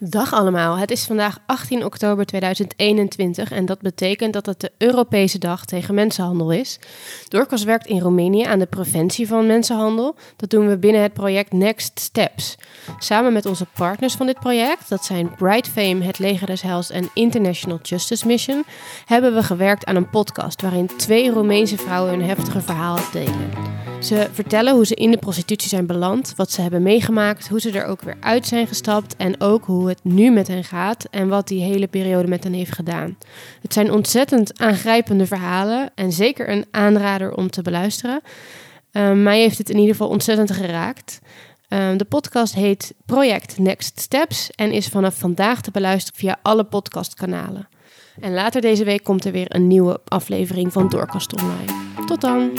Dag allemaal, het is vandaag 18 oktober 2021 en dat betekent dat het de Europese Dag tegen Mensenhandel is. Dorcas werkt in Roemenië aan de preventie van mensenhandel. Dat doen we binnen het project Next Steps. Samen met onze partners van dit project, dat zijn Bright Fame, het Leger des Heils en International Justice Mission, hebben we gewerkt aan een podcast waarin twee Roemeense vrouwen hun heftige verhaal delen. Ze vertellen hoe ze in de prostitutie zijn beland, wat ze hebben meegemaakt, hoe ze er ook weer uit zijn gestapt en ook hoe het nu met hen gaat en wat die hele periode met hen heeft gedaan. Het zijn ontzettend aangrijpende verhalen en zeker een aanrader om te beluisteren. Uh, mij heeft het in ieder geval ontzettend geraakt. Uh, de podcast heet Project Next Steps en is vanaf vandaag te beluisteren via alle podcastkanalen. En later deze week komt er weer een nieuwe aflevering van Doorkast Online. Tot dan!